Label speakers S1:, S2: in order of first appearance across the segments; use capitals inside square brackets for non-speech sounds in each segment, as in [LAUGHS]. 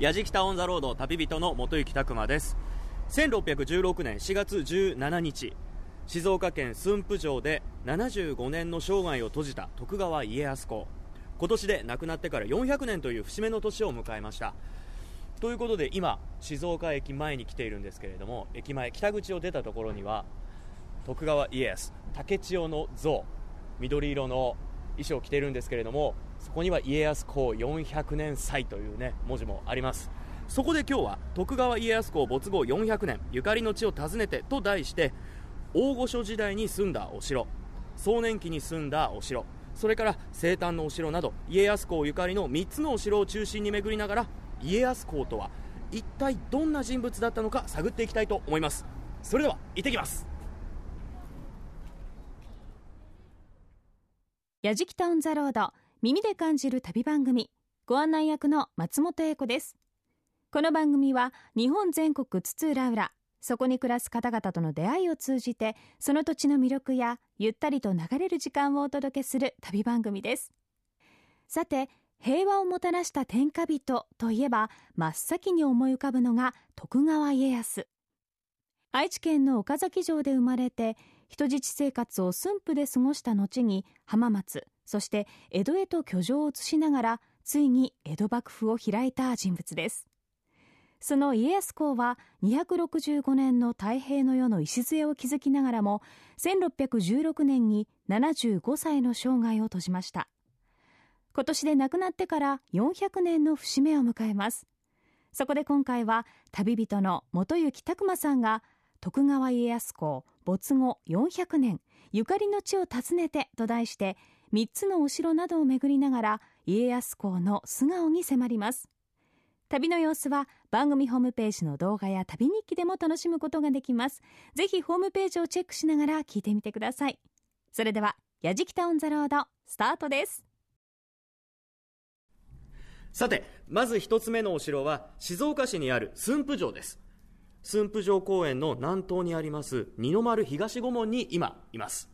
S1: 矢敷タオンザロード旅人の元行拓磨です。1616年4月17日静岡県駿府城で75年の生涯を閉じた徳川家康公。今年で亡くなってから400年という節目の年を迎えました。ということで今静岡駅前に来ているんですけれども駅前北口を出たところには徳川家康竹千代の像緑色の衣装を着てるんですけれどもそこには家康公400年祭というね文字もあります。そこで今日は徳川家康公没後400年ゆかりの地を訪ねてと題して大御所時代に住んだお城壮年期に住んだお城それから生誕のお城など家康公ゆかりの3つのお城を中心に巡りながら家康公とは一体どんな人物だったのか探っていきたいと思います。それでは行ってきます。
S2: やじきタウンザロード耳で感じる旅番組。ご案内役の松本英子です。この番組は日本全国津々浦々そこに暮らす方々との出会いを通じてその土地の魅力やゆったりと流れる時間をお届けする旅番組です。さて平和をもたらした天下人といえば真っ先に思い浮かぶのが徳川家康。愛知県の岡崎城で生まれて人質生活を駿府で過ごした後に浜松そして江戸へと居城を移しながらついに江戸幕府を開いた人物です。その家康公は265年の太平の世の礎を築きながらも1616年に75歳の生涯を閉じました。今年で亡くなってから400年の節目を迎えます。そこで今回は旅人の元行拓磨さんが徳川家康公没後400年ゆかりの地を訪ねてと題して3つのお城などを巡りながら家康公の素顔に迫ります。旅の様子は番組ホームページの動画や旅日記でも楽しむことができます。ぜひホームページをチェックしながら聞いてみてください。それでは「やじきたオン・ザ・ロード」スタートです。
S1: さてまず一つ目のお城は静岡市にある駿府城です。駿府城公園の南東にあります二の丸東御門に今います。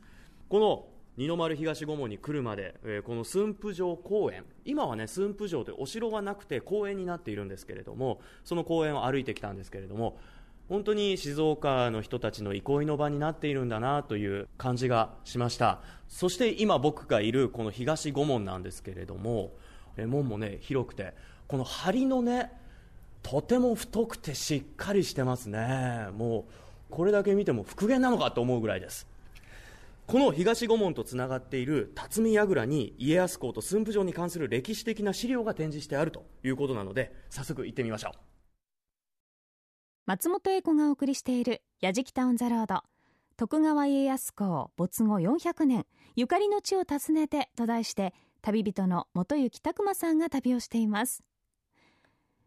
S1: この二の丸東御門に来るまで、えー、この駿府城公園今はね駿府城というお城はなくて公園になっているんですけれどもその公園を歩いてきたんですけれども本当に静岡の人たちの憩いの場になっているんだなという感じがしました。そして今僕がいるこの東御門なんですけれども門もね広くてこの梁のねとても太くてしっかりしてますね。もうこれだけ見ても復元なのかと思うぐらいです。この東御門とつながっている辰巳櫓に家康公と駿府城に関する歴史的な資料が展示してあるということなので早速行ってみましょう。
S2: 松本英子がお送りしている「やじきタウン・ザ・ロード」徳川家康公没後400年ゆかりの地を訪ねてと題して旅人の元行拓磨さんが旅をしています。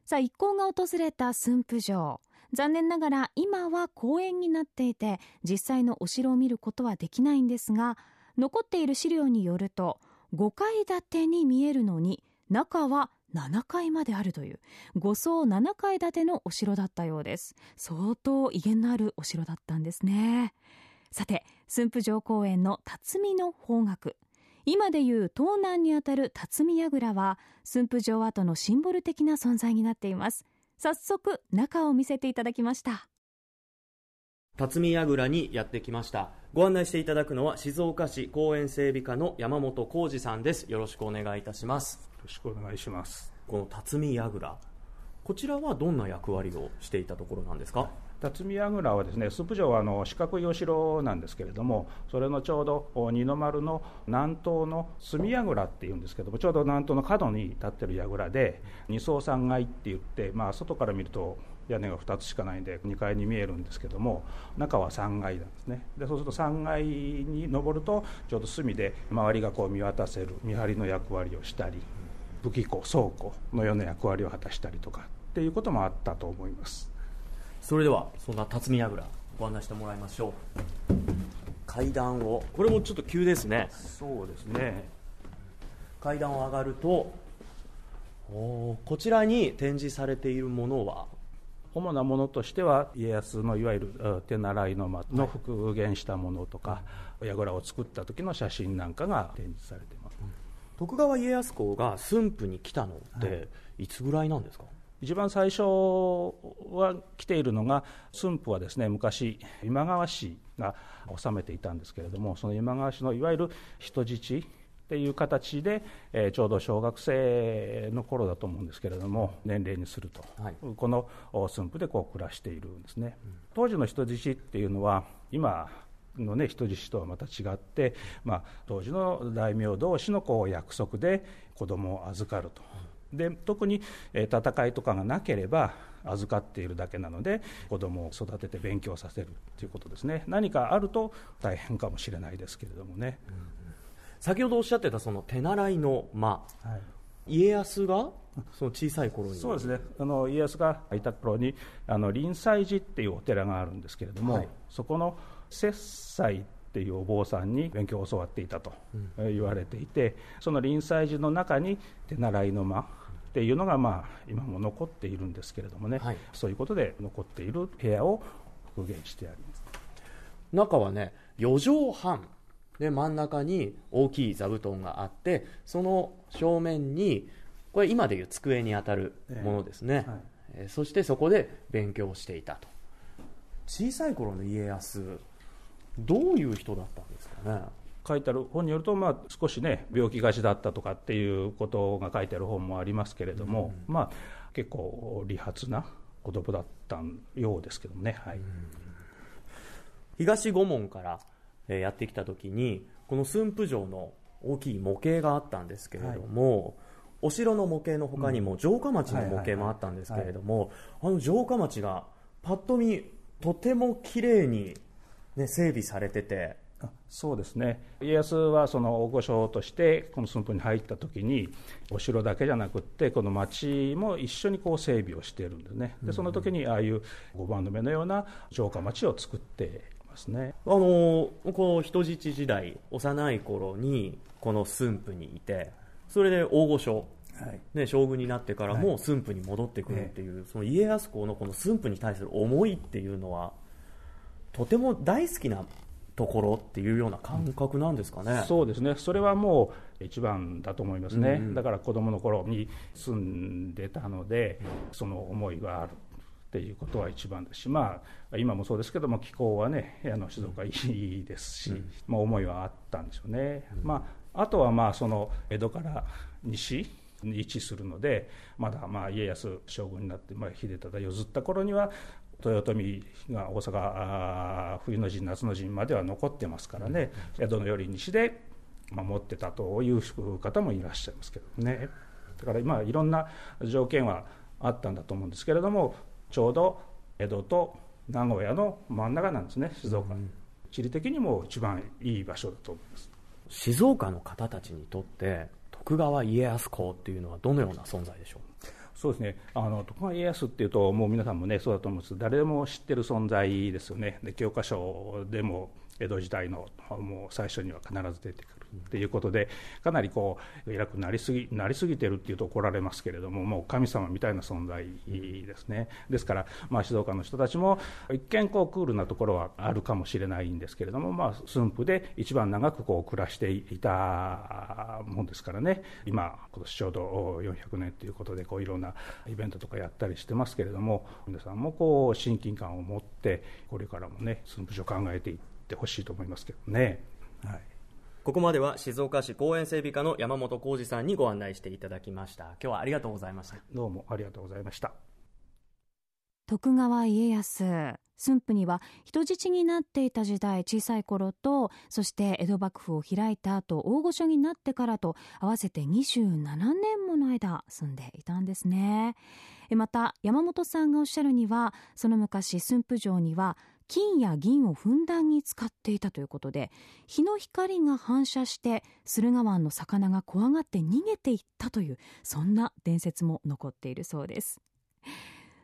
S2: さあ一行が訪れた駿府城。残念ながら今は公園になっていて実際のお城を見ることはできないんですが残っている資料によると5階建てに見えるのに中は7階まであるという5層7階建てのお城だったようです。相当威厳のあるお城だったんですね。さて駿府城公園の辰巳の方角。今でいう東南にあたる辰巳櫓は駿府城跡のシンボル的な存在になっています。早速中を見せていただきました。
S1: 辰巳櫓にやってきました。ご案内していただくのは静岡市公園整備課の山本浩二さんです。よろしくお願いいたします。よ
S3: ろしくお願いします。
S1: この辰巳櫓こちらはどんな役割をしていたところなんですか？
S3: 辰巳櫓はですね駿府城はあの四角いお城なんですけれどもそれのちょうど二の丸の南東の隅櫓っていうんですけどもちょうど南東の角に立ってる櫓で二層三階って言って、まあ、外から見ると屋根が2つしかないんで2階に見えるんですけども中は3階なんですね。でそうすると3階に登るとちょうど隅で周りがこう見渡せる見張りの役割をしたり武器庫倉庫のような役割を果たしたりとかっていうこともあったと思います。
S1: それではそんな辰巳櫓ご案内してもらいましょう。階段をこれもちょっと急ですね。
S3: そうですね。
S1: 階段を上がるとおこちらに展示されているものは？
S3: 主なものとしては家康のいわゆる手習いの間の復元したものとか、はい、櫓を作った時の写真なんかが展示されています、
S1: 徳川家康公が駿府に来たのって、いつぐらいなんですか？
S3: 一番最初は来ているのが駿府はですね昔今川氏が治めていたんですけれどもその今川氏のいわゆる人質っていう形で、えー、ちょうど小学生の頃だと思うんですけれども年齢にすると、はい、この駿府でこう暮らしているんですね、うん、当時の人質っていうのは今の、ね、人質とはまた違って、まあ、当時の大名同士のこう約束で子供を預かると。で特に、えー、戦いとかがなければ預かっているだけなので子供を育てて勉強させるということですね。何かあると大変かもしれないですけれどもね、うん、
S1: 先ほどおっしゃってたその手習いの間、はい、家康がその小さい頃に。
S3: そうですね。あの家康がいた頃にあの臨済寺っていうお寺があるんですけれども、はい、そこの摂斎っていうお坊さんに勉強を教わっていたと言われていて、その臨済寺の中に手習いの間っていうのが、まあ、今も残っているんですけれどもね、はい、そういうことで残っている部屋を復元してあります。
S1: 中はね4畳半。で真ん中に大きい座布団があってその正面にこれ今でいう机にあたるものですね、えーはい、そしてそこで勉強していたと。小さい頃の家康どういう人だったんですかね？
S3: 書いてある本によると、まあ、少しね病気がちだったとかっていうことが書いてある本もありますけれども、うん、まあ、結構利発な子供だったようですけどね、はい、うん、
S1: 東御門からやってきた時にこの駿府城の大きい模型があったんですけれども、はい、お城の模型のほかにも城下町の模型もあったんですけれども、あの城下町がパッと見とても綺麗にね、整備されてて
S3: そうですね。家康はその大御所としてこの駿府に入った時にお城だけじゃなくってこの町も一緒にこう整備をしているんですね。でその時にああいう五番目のような城下町を作ってますね。
S1: あのこの人質時代幼い頃にこの駿府にいてそれで大御所はい、ね、将軍になってからも駿府に戻ってくるっていう、はい、その家康公のこの駿府に対する思いっていうのはとても大好きなところっていうような感覚なんですかね、
S3: そうですね、それはもう一番だと思いますね、うん、だから子どもの頃に住んでたので、その思いがあるっていうことは一番ですし、まあ、今もそうですけども、気候はね、あの静岡いいですし、うん、まあ、思いはあったんでしょうね。うん、まあ、あとはまあその江戸から西に位置するので、まだまあ家康将軍になって、まあ、秀忠譲った頃には、豊臣が大阪冬の陣夏の陣までは残ってますからね、江戸のより西で守ってたという方もいらっしゃいますけどね。だから今いろんな条件はあったんだと思うんですけれどもちょうど江戸と名古屋の真ん中なんですね静岡、うん、地理的にも一番いい場所だと思います。
S1: 静岡の方たちにとって徳川家康公っていうのはどのような存在でしょう？
S3: そうですね。あの徳川家康っていうともう皆さんもねそうだと思うんです。誰でも知ってる存在ですよね。で教科書でも江戸時代のもう最初には必ず出てくる。っていうことでかなりこう偉くなりすぎなりすぎてるっていうと怒られますけれどももう神様みたいな存在ですね。ですから、まあ、静岡の人たちも一見こうクールなところはあるかもしれないんですけれども、まあ、駿府で一番長くこう暮らしていたもんですからね。今今年ちょうど400年ということでこういろんなイベントとかやったりしてますけれども皆さんもこう親近感を持ってこれからもね駿府署考えていってほしいと思いますけどね。はい。
S1: ここまでは静岡市公園整備課の山本浩二さんにご案内していただきました。今日はありがとうございました。
S3: どうもありがとうございました。
S2: 徳川家康。駿府には人質になっていた時代小さい頃とそして江戸幕府を開いた後大御所になってからと合わせて27年もの間住んでいたんですね。また山本さんがおっしゃるにはその昔駿府城には金や銀をふんだんに使っていたということで日の光が反射して駿河湾の魚が怖がって逃げていったというそんな伝説も残っているそうです。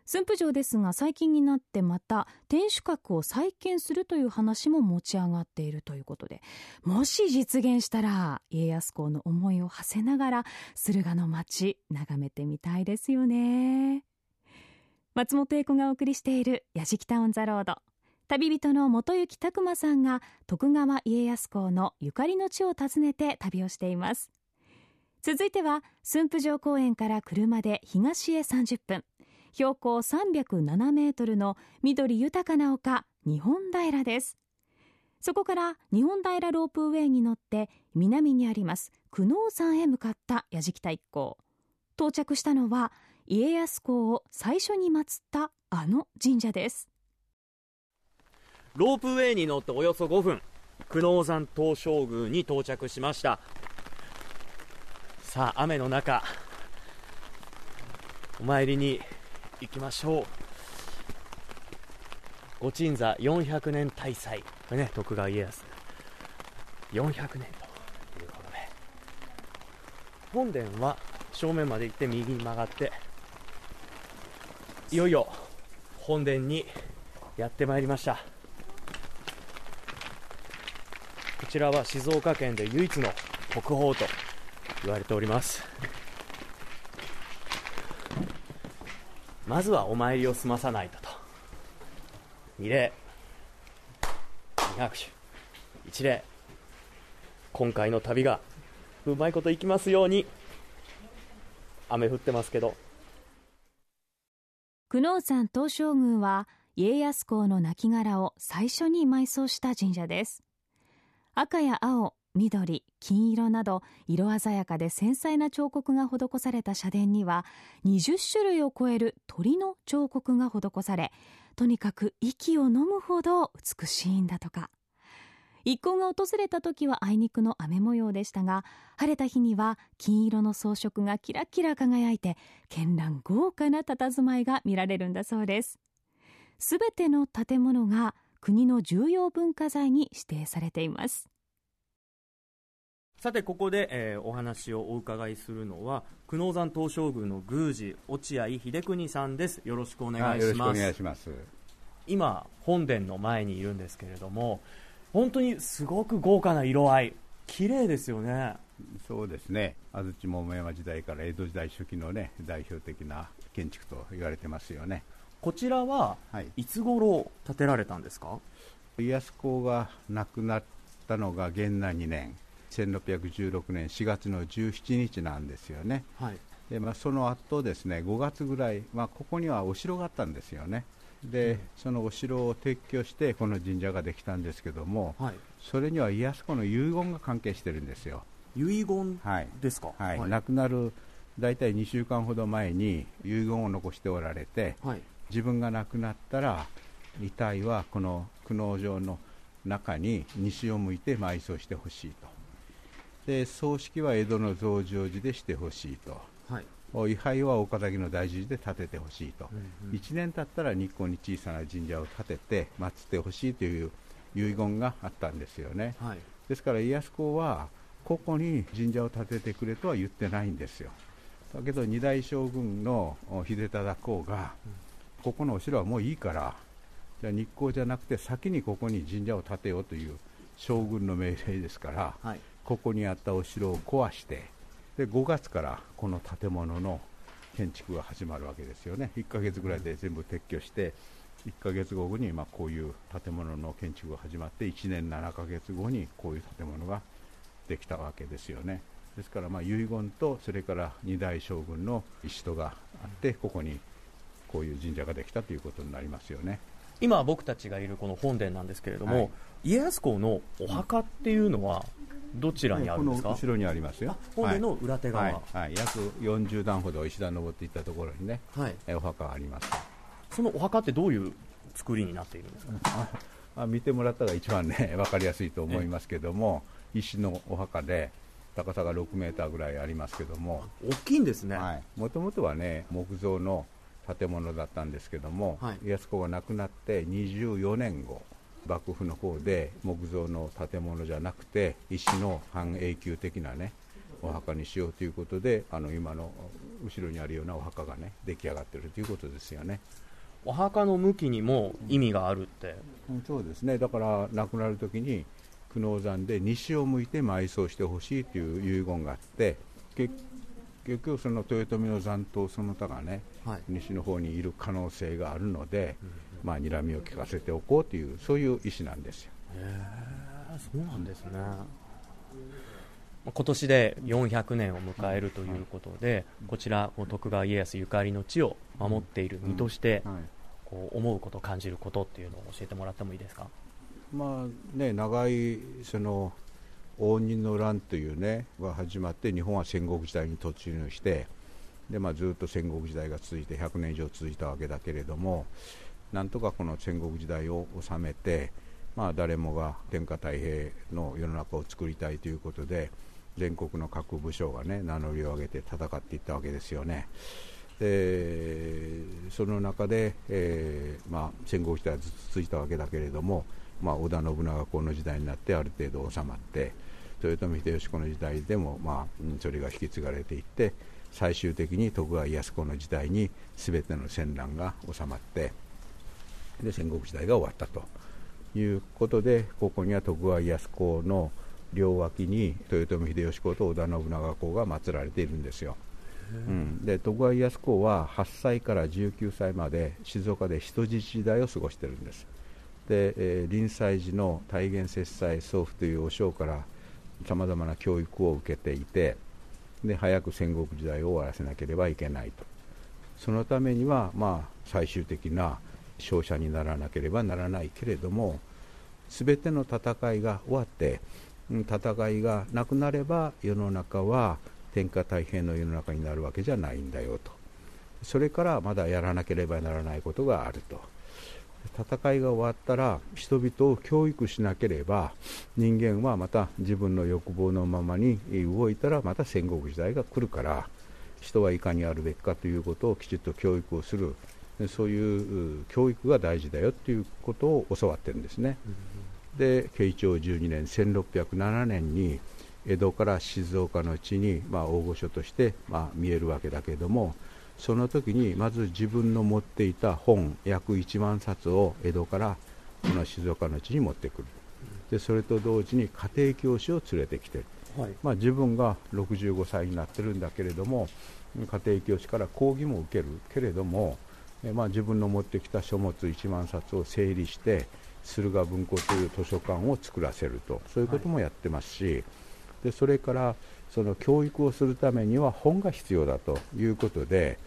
S2: 駿府城ですが最近になってまた天守閣を再建するという話も持ち上がっているということでもし実現したら家康公の思いを馳せながら駿河の街眺めてみたいですよね。松本英子がお送りしている「やじきたオン・ザ・ロード」旅人の元行拓磨さんが徳川家康公のゆかりの地を訪ねて旅をしています。続いては駿府城公園から車で東へ30分。標高307メートルの緑豊かな丘日本平です。そこから日本平ロープウェイに乗って南にあります久能山へ向かったやじきた一行。到着したのは家康公を最初に祀ったあの神社です。
S1: ロープウェイに乗っておよそ5分。久能山東照宮に到着しました。さあ雨の中お参りに行きましょう。御鎮座400年大祭。ね徳川家康。400年ということで。本殿は正面まで行って右に曲がっていよいよ本殿にやってまいりましたこちらは静岡県で唯一の国宝と言われております。まずはお参りを済まさないとと。二礼。二拍手。一礼。今回の旅がうまいこといきますように。雨降ってますけど。
S2: 久能山東照宮は家康公の亡骸を最初に埋葬した神社です。赤や青緑金色など色鮮やかで繊細な彫刻が施された社殿には20種類を超える鳥の彫刻が施されとにかく息を飲むほど美しいんだとか。一行が訪れた時はあいにくの雨模様でしたが晴れた日には金色の装飾がキラキラ輝いて絢爛豪華な佇まいが見られるんだそうです。すべての建物が国の重要文化財に指定されています。
S1: さてここで、えー、お話をお伺いするのは久能山東照宮の宮司落合秀邦さんです。よろしくお願いします。
S4: お願いします。
S1: 今本殿の前にいるんですけれども本当にすごく豪華な色合い。綺麗ですよね。
S4: そうですね。安土桃山時代から江戸時代初期のね代表的な建築と言われてますよね
S1: こちらは、はい、いつ頃建てられたんですか？
S4: 家康公が亡くなったのが元南2年1616年4月の17日なんですよね、はい、でまあ、その後ですね5月ぐらい、まあ、ここにはお城があったんですよね。で、うん、そのお城を撤去してこの神社ができたんですけども、はい、それには家康公の遺言が関係してるんですよ。
S1: 遺言ですか、
S4: はい、はい、亡くなる大体2週間ほど前に遺言を残しておられて、はい、自分が亡くなったら遺体はこの久能城の中に西を向いて埋葬してほしいと。で葬式は江戸の増上寺でしてほしいと、はい、位牌は岡崎の大寺で建ててほしいと、うんうん、1年経ったら日光に小さな神社を建てて祀ってほしいという遺言があったんですよね、はい、ですから家康公はここに神社を建ててくれとは言ってないんですよ。だけど二代将軍の秀忠公が、ここのお城はもういいからじゃ日光じゃなくて先にここに神社を建てようという将軍の命令ですから、はい。ここにあったお城を壊してで5月からこの建物の建築が始まるわけですよね。1ヶ月ぐらいで全部撤去して1ヶ月後にまこういう建物の建築が始まって1年7ヶ月後にこういう建物ができたわけですよね。ですからま遺言とそれから二代将軍の石とがあってここにこういう神社ができたということになりますよね。
S1: 今僕たちがいるこの本殿なんですけれども、はい、家康公のお墓っていうのはどちらにあるんですか、
S4: 後ろにありますよ。
S1: 本殿の裏手側、
S4: はい、はい、約40段ほど石段登っていったところにね、はい、お墓があります。
S1: そのお墓ってどういう作りになっているんですか？[LAUGHS]
S4: あ見てもらったら一番ね [LAUGHS] 分かりやすいと思いますけども石のお墓で高さが6メーターぐらいありますけども。
S1: 大きいんですね。
S4: もともとはね木造の建物だったんですけども、はい、家康公が亡くなって24年後幕府の方で木造の建物じゃなくて石の半永久的なねお墓にしようということであの今の後ろにあるようなお墓がね出来上がってるということですよね。
S1: お墓の向きにも意味があるって、
S4: うん、そうですね。だから亡くなる時に久能山で西を向いて埋葬してほしいという遺言があって結局その豊臣の残党その他がね、はい、西の方にいる可能性があるので、うんまあ睨みを利かせておこうというそういう意思なんですよ。へ
S1: えそうなんですね。今年で400年を迎えるということで、こちら徳川家康ゆかりの地を守っている身として、こう思うこと感じることっていうのを教えてもらってもいいですか？
S4: まあね長いその応仁の乱というねが始まって日本は戦国時代に突入してで、まあ、ずっと戦国時代が続いて100年以上続いたわけだけれどもなんとかこの戦国時代を収めて、まあ、誰もが天下太平の世の中を作りたいということで全国の各部署がね名乗りを上げて戦っていったわけですよね。でその中で、えーまあ、戦国時代はずっと続いたわけだけれども、まあ、織田信長公の時代になってある程度収まって豊臣秀吉公の時代でも、まあ、それが引き継がれていって最終的に徳川家康公の時代に全ての戦乱が収まってで戦国時代が終わったということでここには徳川家康公の両脇に豊臣秀吉公と織田信長公が祀られているんですよ。うん、で徳川家康公は8歳から19歳まで静岡で人質時代を過ごしているんです。で、えー、臨済寺の大元節斎祖父というお尚からさまざまな教育を受けていてで早く戦国時代を終わらせなければいけないと。そのためには、まあ、最終的な勝者にならなければならないけれども全ての戦いが終わって戦いがなくなれば世の中は天下太平の世の中になるわけじゃないんだよと。それからまだやらなければならないことがあると。戦いが終わったら人々を教育しなければ人間はまた自分の欲望のままに動いたらまた戦国時代が来るから人はいかにあるべきかということをきちっと教育をするそういう教育が大事だよということを教わってるんですね。で慶長12年1607年に江戸から静岡の地に、まあ、大御所として、まあ、見えるわけだけれどもその時にまず自分の持っていた本約1万冊を江戸からこの静岡の地に持ってくる。でそれと同時に家庭教師を連れてきて、はい、まあ、自分が65歳になってるんだけれども家庭教師から講義も受ける。けれどもまあ、自分の持ってきた書物1万冊を整理して駿河文庫という図書館を作らせると。そういうこともやってますし、はい、でそれからその教育をするためには本が必要だということで、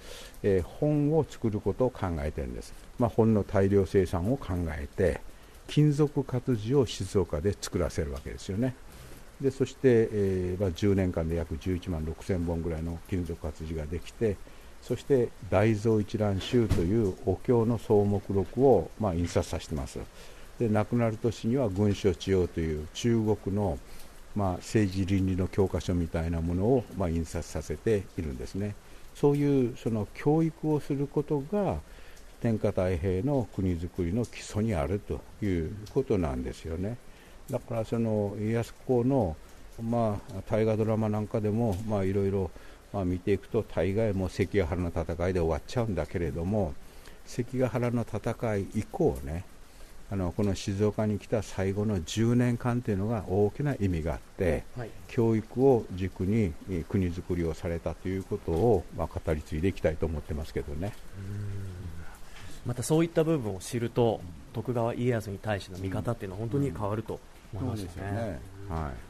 S4: えー、本を作ることを考えてるんです、まあ、本の大量生産を考えて金属活字を静岡で作らせるわけですよね。でそして、えーまあ、10年間で約11万6000本ぐらいの金属活字ができてそして大蔵一覧集というお経の総目録を、まあ、印刷させてます。で亡くなる年には軍書治療という中国の、まあ、政治倫理の教科書みたいなものを、まあ、印刷させているんですね。そういうその教育をすることが天下太平の国づくりの基礎にあるということなんですよね。だからその家康公のまあ大河ドラマなんかでもまあいろいろまあ、見ていくと大概も関ヶ原の戦いで終わっちゃうんだけれども関ヶ原の戦い以降ねあのこの静岡に来た最後の10年間というのが大きな意味があって、はい、教育を軸に国づくりをされたということを、まあ、語り継いでいきたいと思ってますけどね。
S1: またそういった部分を知ると徳川家康に対しての見方っていうのは本当に変わると思いますね。うん、ね。はい。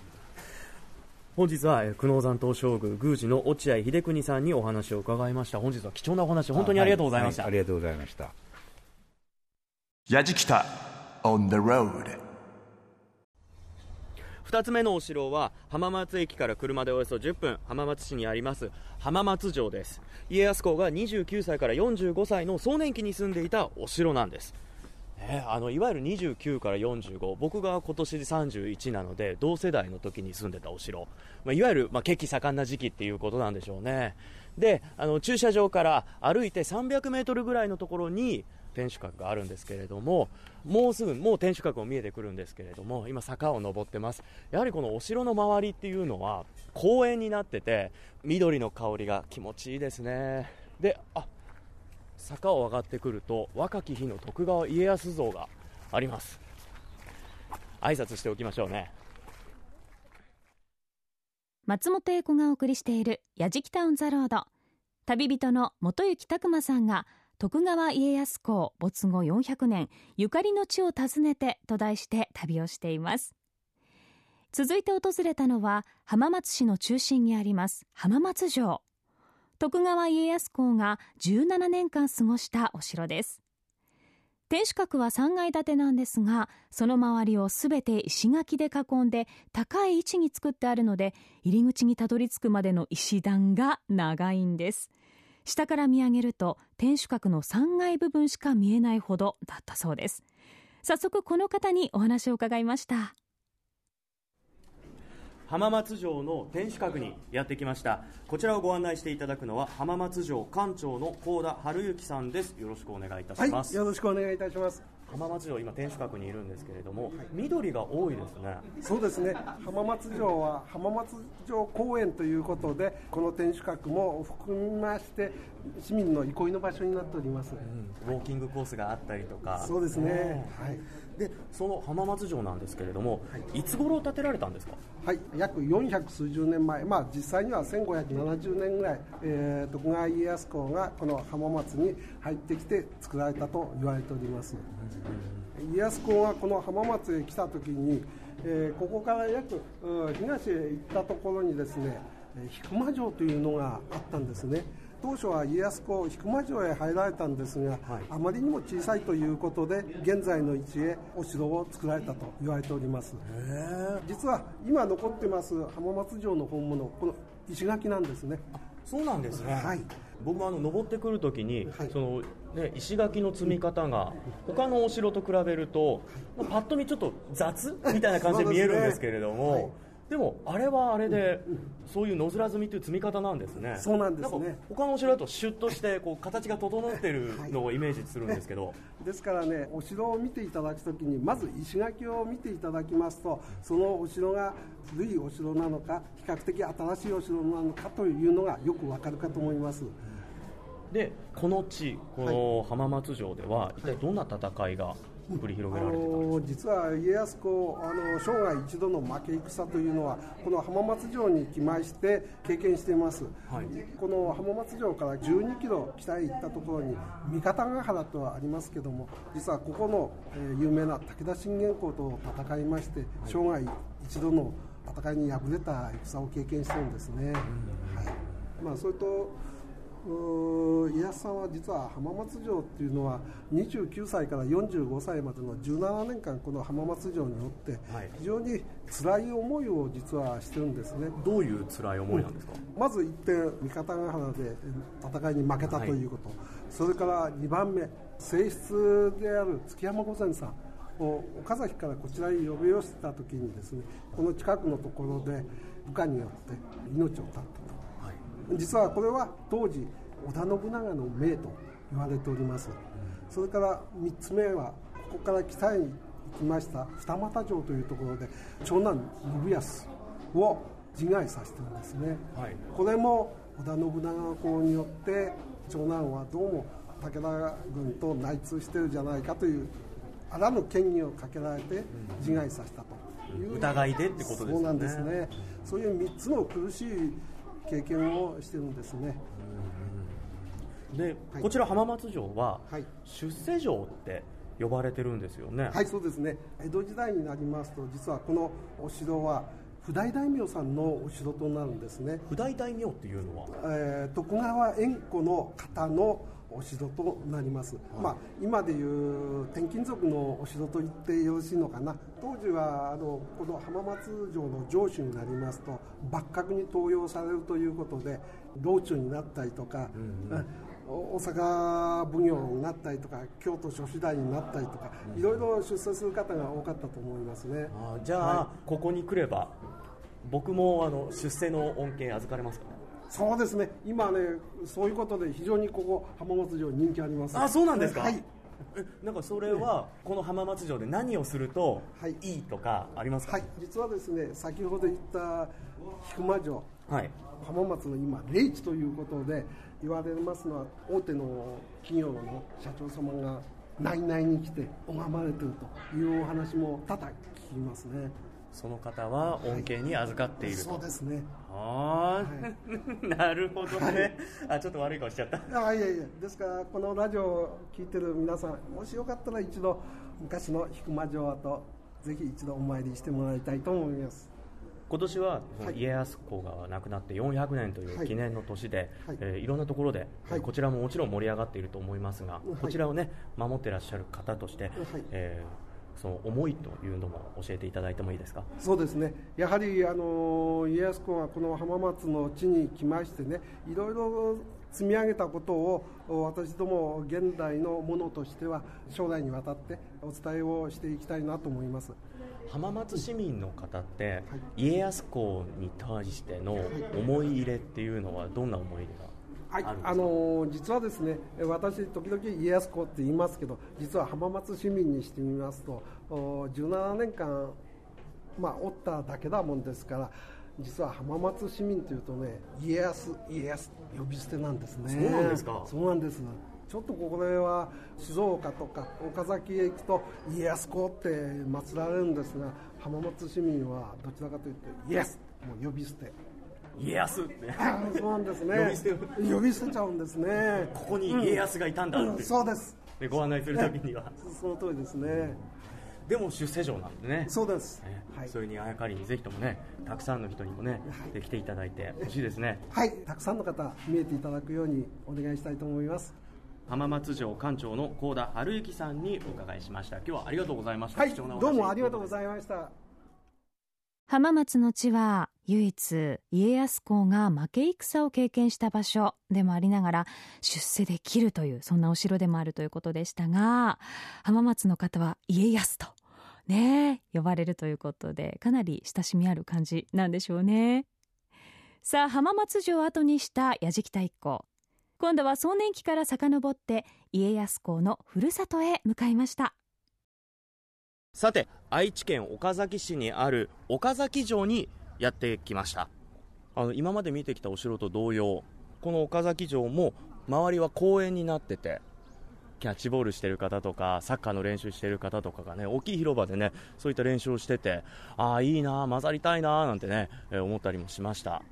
S1: 本日は久能山東照宮宮司の落合秀邦さんにお話を伺いました。本日は貴重なお話本当にありがとうございました、
S4: はいはい、ありがとうございました
S1: 矢じきた。On the road 2つ目のお城は浜松駅から車でおよそ10分浜松市にあります浜松城です。家康公が29歳から45歳の壮年期に住んでいたお城なんです。えあのいわゆる29から45僕が今年で31なので同世代の時に住んでたお城、まあ、いわゆる、まあ、血気盛んな時期っていうことなんでしょうね。であの駐車場から歩いて300メートルぐらいのところに天守閣があるんですけれどももうすぐもう天守閣も見えてくるんですけれども今坂を登ってます。やはりこのお城の周りっていうのは公園になってて緑の香りが気持ちいいですね。であ坂を上がってくると若き日の徳川家康像があります。挨拶しておきましょうね。
S2: 松本英子がお送りしている「やじきタウン・ザ・ロード」旅人の元行拓磨さんが徳川家康公没後400年ゆかりの地を訪ねてと題して旅をしています。続いて訪れたのは浜松市の中心にあります浜松城。徳川家康公が17年間過ごしたお城です。天守閣は3階建てなんですがその周りをすべて石垣で囲んで高い位置に作ってあるので入り口にたどり着くまでの石段が長いんです。下から見上げると天守閣の3階部分しか見えないほどだったそうです。早速この方にお話を伺いました。
S1: 浜松城の天守閣にやってきました。こちらをご案内していただくのは浜松城館長の高田春之さんです。よろしくお願いいたします、
S5: はい、よろしくお願いいたします
S1: 浜松城、今、天守閣にいるんですけれども、はい、緑が多いですね。
S5: そうですね、浜松城は浜松城公園ということで、この天守閣も含みまして、市民の憩いの場所になっております、
S1: うん、ウォーキングコースがあったりとか、
S5: そうですね、
S1: はい、でその浜松城なんですけれども、はい、いつ頃建てられたんですか、
S5: はい、約400数十年前、まあ、実際には1570年ぐらい、えー、徳川家康公がこの浜松に入ってきて作られたと言われております。家康公がこの浜松へ来た時に、えー、ここから約東へ行ったところにですね引間城というのがあったんですね。当初は家康公引間城へ入られたんですが、はい、あまりにも小さいということで現在の位置へお城を作られたと言われております。実は今残ってます浜松城の本物この石垣なんですね。
S1: そうなんですね、はい、僕もあの登ってくるときに、はい、そのね、石垣の積み方が他のお城と比べると、まあ、パッと見ちょっと雑みたいな感じで見えるんですけれども、でもあれはあれで、そういう野面積みという積み方なんですね。
S5: そうなんですね。
S1: 他のお城だとシュッとしてこう形が整ってるのをイメージするんですけど、
S5: ですからねお城を見ていただくときにまず石垣を見ていただきますとそのお城が古いお城なのか比較的新しいお城なのかというのがよくわかるかと思います、
S1: でこの地この浜松城では、一体どんな戦いが繰り広げられてたんです
S5: 実は家康公あの生涯一度の負け戦というのはこの浜松城に来まして経験しています、はい、この浜松城から12キロ北へ行ったところに三方ヶ原とはありますけども実はここの、えー、有名な武田信玄公と戦いまして生涯一度の戦いに敗れた戦を経験してるんですね、はい。まあ、それと家康さんは実は浜松城っていうのは29歳から45歳までの17年間この浜松城におって非常に辛い思いを実はしてるんですね。
S1: どういう辛い思いなんですか、
S5: うん、まず1点三方ヶ原で戦いに負けたということ、はい、それから2番目正室である築山御前さん。岡崎からこちらへ呼び寄せた時にですねこの近くのところで部下によって命を絶ったと。実はこれは当時織田信長の命と言われております。それから3つ目はここから北へ行きました二俣城というところで長男信康を自害させてるんですね、はい、これも織田信長公によって長男はどうも武田軍と内通してるじゃないかというあらぬ権威をかけられて自害させたという、
S1: 疑いでってことですね。
S5: そうなんですね。そういう3つの苦しい経験をしてるんですね。
S1: で、はい、こちら浜松城は、はい、出世城って呼ばれてるんですよね。
S5: はい、そうですね。江戸時代になりますと、実はこのお城は不代大名さんのお城となるんですね。
S1: 不代大名っていうのは、
S5: えー、徳川縁故の方のお城となります、はい、まあ、今でいう転勤族のお城と言ってよろしいのかな。当時はあのこの浜松城の城主になりますと幕閣に登用されるということで道中になったりとか、うんうん大阪奉行になったりとか京都諸子大になったりとか、いろいろ出世する方が多かったと思いますね。
S1: あじゃあ、はい、ここに来れば僕もあの出世の恩恵預かれますか？
S5: そうですね。今ねそういうことで非常にここ浜松城人気あります。
S1: あそうなんですか？はい。なんかそれはこの浜松城で何をするといいとかありますか、
S5: はい、実はですね先ほど言った菊間城、はい、浜松の今霊地ということで言われますのは大手の企業の社長様が内々に来て拝まれてるというお話も多々聞きますね。
S1: その方は恩恵に預かっていると、
S5: はい、そうですね。
S1: ああ、なるほどね、はい、あちょっと悪い顔しちゃった。
S5: あいやいやですからこのラジオを聞いてる皆さんもしよかったら一度昔の引間城跡ぜひ一度お参りしてもらいたいと思います
S1: 今年は家康公が亡くなって400年という記念の年で、はい。えー、いろんなところで、はい、こちらももちろん盛り上がっていると思いますが、はい、こちらをね守ってらっしゃる方として、はい、えー、その思いというのも教えていただいてもいいですか？
S5: そうですね。やはりあの家康公はこの浜松の地に来ましてねいろいろ積み上げたことを私ども現代のものとしては将来にわたってお伝えをしていきたいなと思います
S1: 浜松市民の方って、はい、家康公に対しての思い入れっていうのはどんな思い入れが
S5: はい、あのー、実はですね私時々家康公って言いますけど実は浜松市民にしてみますと17年間まあおっただけだもんですから実は浜松市民というとね家康家康呼び捨てなんですね。
S1: そうなんですか？
S5: そうなんですちょっとここでは静岡とか岡崎へ行くと家康公って祀られるんですが浜松市民はどちらかというとイエスもう呼び捨て。
S1: 家康って。
S5: そうなんですね。呼び捨てちゃうんですね。
S1: ここに家康がいたんだって、うん、
S5: そうです。
S1: でご案内するときには、
S5: その通りですね、
S1: でも出世城なんでね。
S5: そうです、
S1: はい、それにあやかりにぜひともねたくさんの人にもね、はい、来ていただいてほしいですね。
S5: はい。たくさんの方見えていただくようにお願いしたいと思います
S1: 浜松城館長の高田春之さんにお伺いしました。今日はありがとうございました、
S5: はい、どうもありがとうございました。
S2: 浜松の地は唯一家康公が負け戦を経験した場所でもありながら出世できるというそんなお城でもあるということでしたが浜松の方は家康とね呼ばれるということでかなり親しみある感じなんでしょうね。さあ浜松城を後にした矢敷太一行今度は壮年期から遡って家康公のふるさとへ向かいました。
S1: さて愛知県岡崎市にある岡崎城にやってきました。あの今まで見てきたお城と同様この岡崎城も周りは公園になっててキャッチボールしてる方とかサッカーの練習してる方とかがね大きい広場でねそういった練習をしててああいいな混ざりたいななんてね、え思ったりもしました。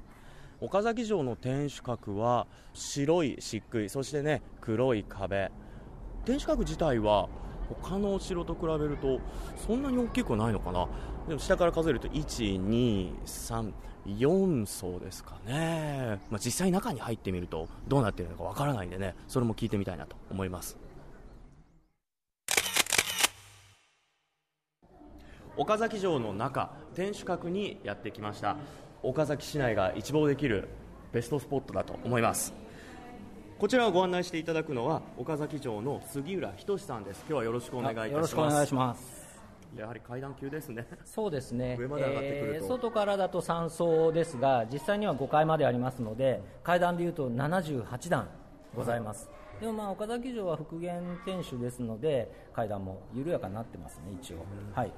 S1: 岡崎城の天守閣は白い漆喰そしてね黒い壁。天守閣自体は他のお城と比べるとそんなに大きくないのかな？でも下から数えると1234層ですかね、まあ、実際中に入ってみるとどうなっているのかわからないんでねそれも聞いてみたいなと思います。岡崎城の中天守閣にやってきました。岡崎市内が一望できるベストスポットだと思います。こちらをご案内していただくのは岡崎城の杉浦仁さんです。今日はよろしくお願いいたします。
S6: よろしくお願いします。
S1: やはり階段急ですね。
S6: そうですね。[LAUGHS]
S1: 上まで上がってくると、えー、
S6: 外からだと3層ですが実際には5階までありますので階段でいうと78段ございます、はい、でもまあ岡崎城は復元天守ですので階段も緩やかになってますね一応、はい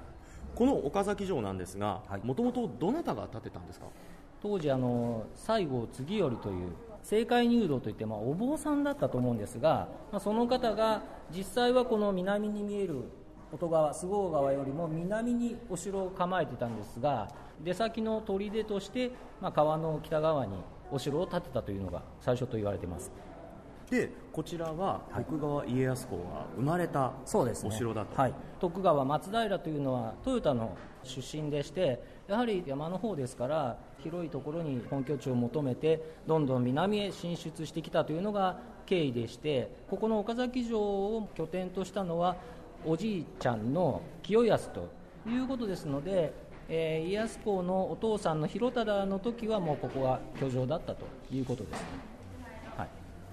S1: この岡崎城なんですがもともとどなたが建てたんですか？
S6: 当時あの西郷次頼という政界入道といって、まあ、お坊さんだったと思うんですが、まあ、その方が実際はこの南に見える音川菅生川よりも南にお城を構えてたんですが出先の砦として、まあ、川の北側にお城を建てたというのが最初と言われています。
S1: でこちらは徳川家康公が生まれたお城だと、
S6: ねはい、徳川松平というのはトヨタの出身でしてやはり山の方ですから広いところに本拠地を求めてどんどん南へ進出してきたというのが経緯でしてここの岡崎城を拠点としたのはおじいちゃんの清康ということですので、えー、家康公のお父さんの広忠の時はもうここが居城だったということです、はい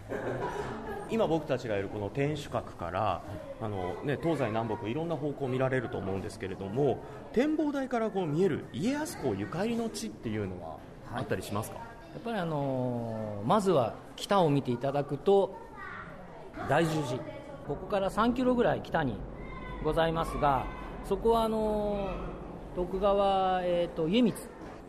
S6: [LAUGHS]
S1: 今僕たちがいるこの天守閣からあの、ね、東西南北いろんな方向見られると思うんですけれども展望台からこう見える家康公ゆかりの地っていうのはあったりしますか、はい、
S6: やっぱりあのー、まずは北を見ていただくと大十字。ここから3キロぐらい北にございますがそこはあのー、徳川、えーと、家光。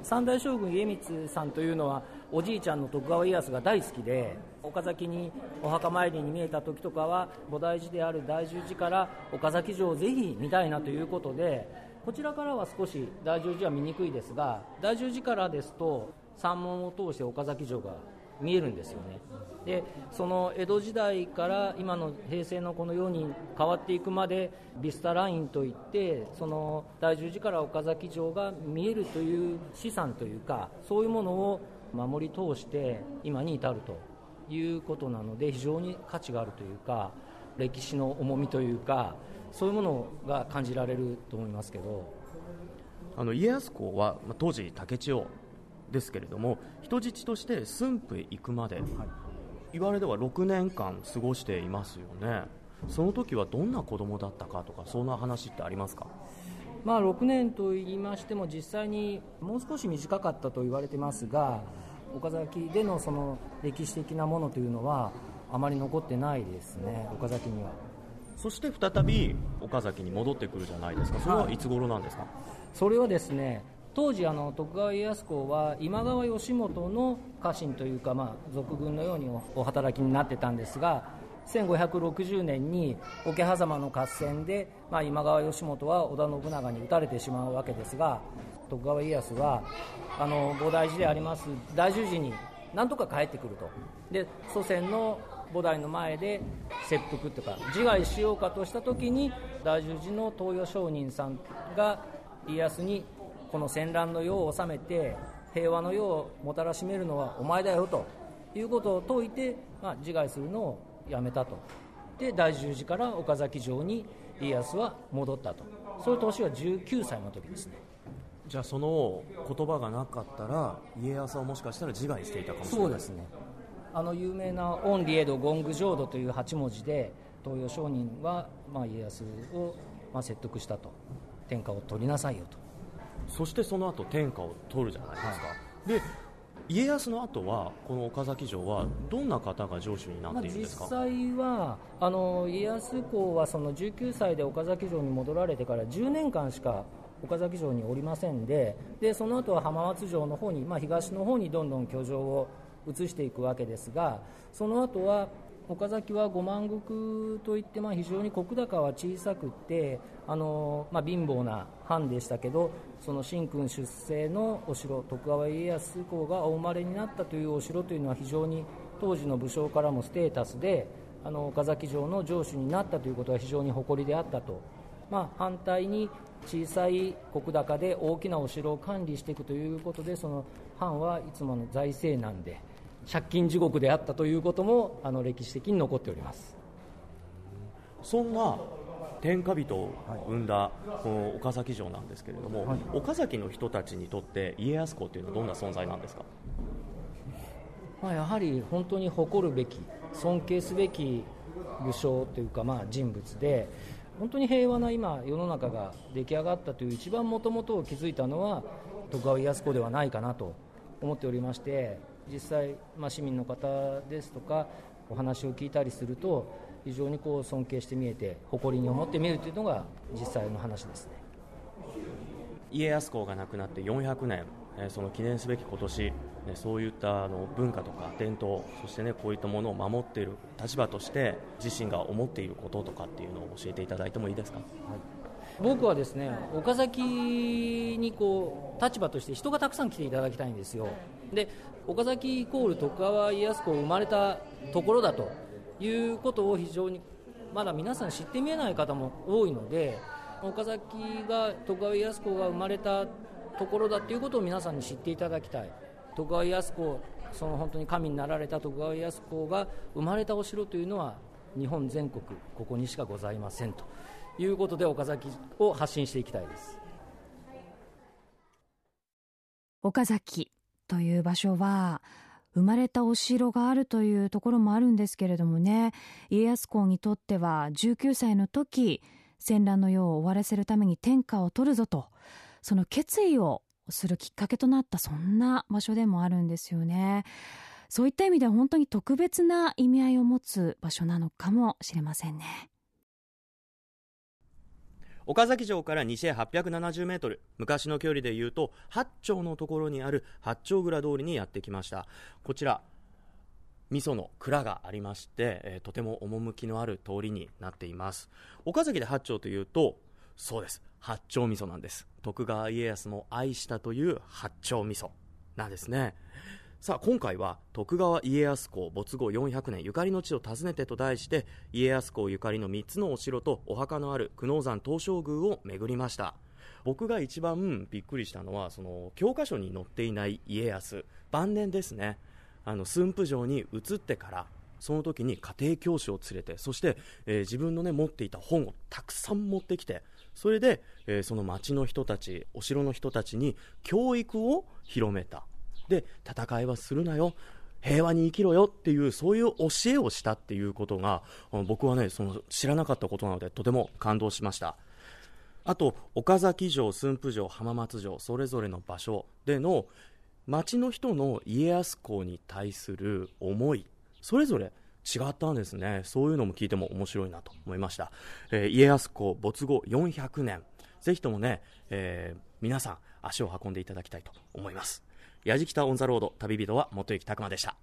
S6: 三代将軍家光さんというのはおじいちゃんの徳川家康が大好きで岡崎にお墓参りに見えた時とかは菩提寺である大十字から岡崎城をぜひ見たいなということでこちらからは少し大十字は見にくいですが大十字からですと山門を通して岡崎城が見えるんですよね。でその江戸時代から今の平成のこのように変わっていくまでビスタラインといってその大十字から岡崎城が見えるという資産というかそういうものを守り通して今に至ると。いうことなので非常に価値があるというか歴史の重みというかそういうものが感じられると思いますけど。
S1: あの家康公は、まあ、当時竹千代ですけれども人質として駿府へ行くまで、はい、言われでは6年間過ごしていますよね。その時はどんな子供だったかとかそんな話ってありますか？
S6: まあ、6年と言いましても実際にもう少し短かったと言われてますが岡崎でのその歴史的なものというのはあまり残ってないですね岡崎には。
S1: そして再び岡崎に戻ってくるじゃないですか。それはいつ頃なんですか、はい、
S6: それはですね当時あの徳川家康公は今川義元の家臣というか、まあ、賊軍のようにお働きになってたんですが1560年に桶狭間の合戦で、まあ、今川義元は織田信長に討たれてしまうわけですが徳川家康はあの菩提寺であります大樹寺になんとか帰ってくると。で祖先の菩提の前で切腹とか自害しようかとした時に大樹寺の東洋上人さんが家康にこの戦乱の世を治めて平和の世をもたらしめるのはお前だよということを説いて、まあ、自害するのをやめたと。で大十字から岡崎城に家康は戻ったと。そういう年は19歳の時ですね。
S1: じゃあその言葉がなかったら家康はもしかしたら自害していたかもしれない。
S6: そうですね。あの有名な「オンリエド・ゴング浄土」という8文字で東洋商人は、まあ、家康を、まあ、説得したと天下を取りなさいよと。
S1: そしてその後天下を取るじゃないですか、はい、で家康の後はこの岡崎城はどんな方が城主になっているんですか、
S6: まあ、実際はあの家康公はその19歳で岡崎城に戻られてから10年間しか岡崎城におりませんででその後は浜松城の方に、まあ、東の方にどんどん居城を移していくわけですがその後は岡崎は五万石といって、まあ、非常に石高は小さくてあの、まあ、貧乏な藩でしたけどその神君出世のお城徳川家康公がお生まれになったというお城というのは非常に当時の武将からもステータスであの岡崎城の城主になったということは非常に誇りであったと、まあ、反対に小さい石高で大きなお城を管理していくということでその藩はいつもの財政難で借金地獄であったということもあの歴史的に残っております。
S1: そんな天下人を生んだこの岡崎城なんですけれども、はい、岡崎の人たちにとって家康公というのはどんな存在なんですか、
S6: まあ、やはり本当に誇るべき尊敬すべき武将というか、まあ、人物で本当に平和な今世の中が出来上がったという一番もともとを築いたのは徳川家康公ではないかなと思っておりまして実際、まあ、市民の方ですとかお話を聞いたりすると非常にこう尊敬して見えて誇りに思って見えるというのが実際の話ですね。
S1: 家康公が亡くなって400年、その記念すべき今年、ね、そういったあの文化とか伝統そしてねこういったものを守っている立場として自身が思っていることとかっていうのを教えていただいてもいいですか、はい。
S6: 僕はですね岡崎にこう立場として人がたくさん来ていただきたいんですよ。で岡崎イコール徳川家康公生まれたところだということを非常にまだ皆さん知って見えない方も多いので岡崎が徳川家康公が生まれたところだということを皆さんに知っていただきたい。徳川家康公その本当に神になられた徳川家康公が生まれたお城というのは日本全国ここにしかございませんということで岡崎を発信していきたいです。
S2: 岡崎という場所は生まれたお城があるというところもあるんですけれどもね。家康公にとっては19歳の時戦乱の世を終わらせるために天下を取るぞと。その決意をするきっかけとなったそんな場所でもあるんですよね。そういった意味では本当に特別な意味合いを持つ場所なのかもしれませんね。
S1: 岡崎城から西へ870メートル昔の距離でいうと八丁のところにある八丁蔵通りにやってきました。こちら味噌の蔵がありまして、えー、とても趣のある通りになっています。岡崎で八丁というとそうです。八丁味噌なんです。徳川家康も愛したという八丁味噌なんですね。さあ今回は徳川家康公没後400年ゆかりの地を訪ねてと題して家康公ゆかりの3つのお城とお墓のある久能山東照宮を巡りました。僕が一番びっくりしたのはその教科書に載っていない家康晩年ですね。あの駿府城に移ってからその時に家庭教師を連れてそして、えー、自分の、ね、持っていた本をたくさん持ってきてそれで、えー、その町の人たちお城の人たちに教育を広めた。で戦いはするなよ。平和に生きろよ。っていうそういう教えをしたっていうことが僕はねその知らなかったことなのでとても感動しました。あと岡崎城駿府城浜松城それぞれの場所での町の人の家康公に対する思いそれぞれ違ったんですね。そういうのも聞いても面白いなと思いました、えー、家康公没後400年。ぜひともね、えー、皆さん足を運んでいただきたいと思います。矢敷北オンザロード旅人は元行拓磨でした。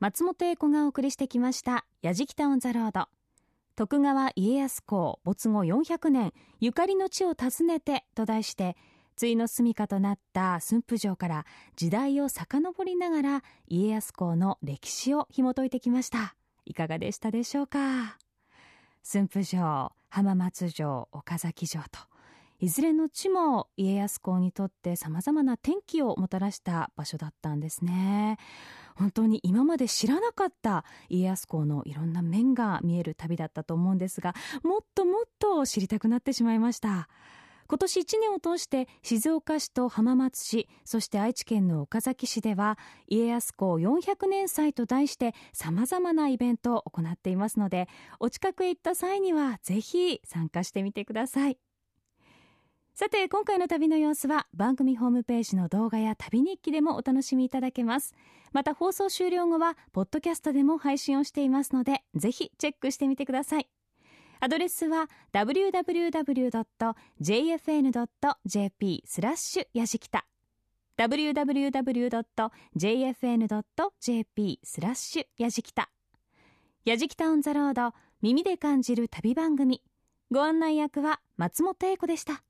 S2: 松本英子がお送りしてきました矢敷北オンザロード。徳川家康公没後400年ゆかりの地を訪ねてと題して対の住処となった駿府城から時代を遡りながら家康公の歴史を紐解いてきました。いかがでしたでしょうか？駿府城浜松城岡崎城といずれの地も家康公にとってさまざまな転機をもたらした場所だったんですね。本当に今まで知らなかった家康公のいろんな面が見える旅だったと思うんですがもっともっと知りたくなってしまいました。今年1年を通して静岡市と浜松市そして愛知県の岡崎市では家康公400年祭と題してさまざまなイベントを行っていますのでお近くへ行った際にはぜひ参加してみてください。さて今回の旅の様子は番組ホームページの動画や旅日記でもお楽しみいただけます。また放送終了後はポッドキャストでも配信をしていますのでぜひチェックしてみてください。アドレスは www.jfn.jp スラッシュやじきた。www.jfn.jp スラッシュやじきた。やじきたオンザロード耳で感じる旅番組。ご案内役は松本英子でした。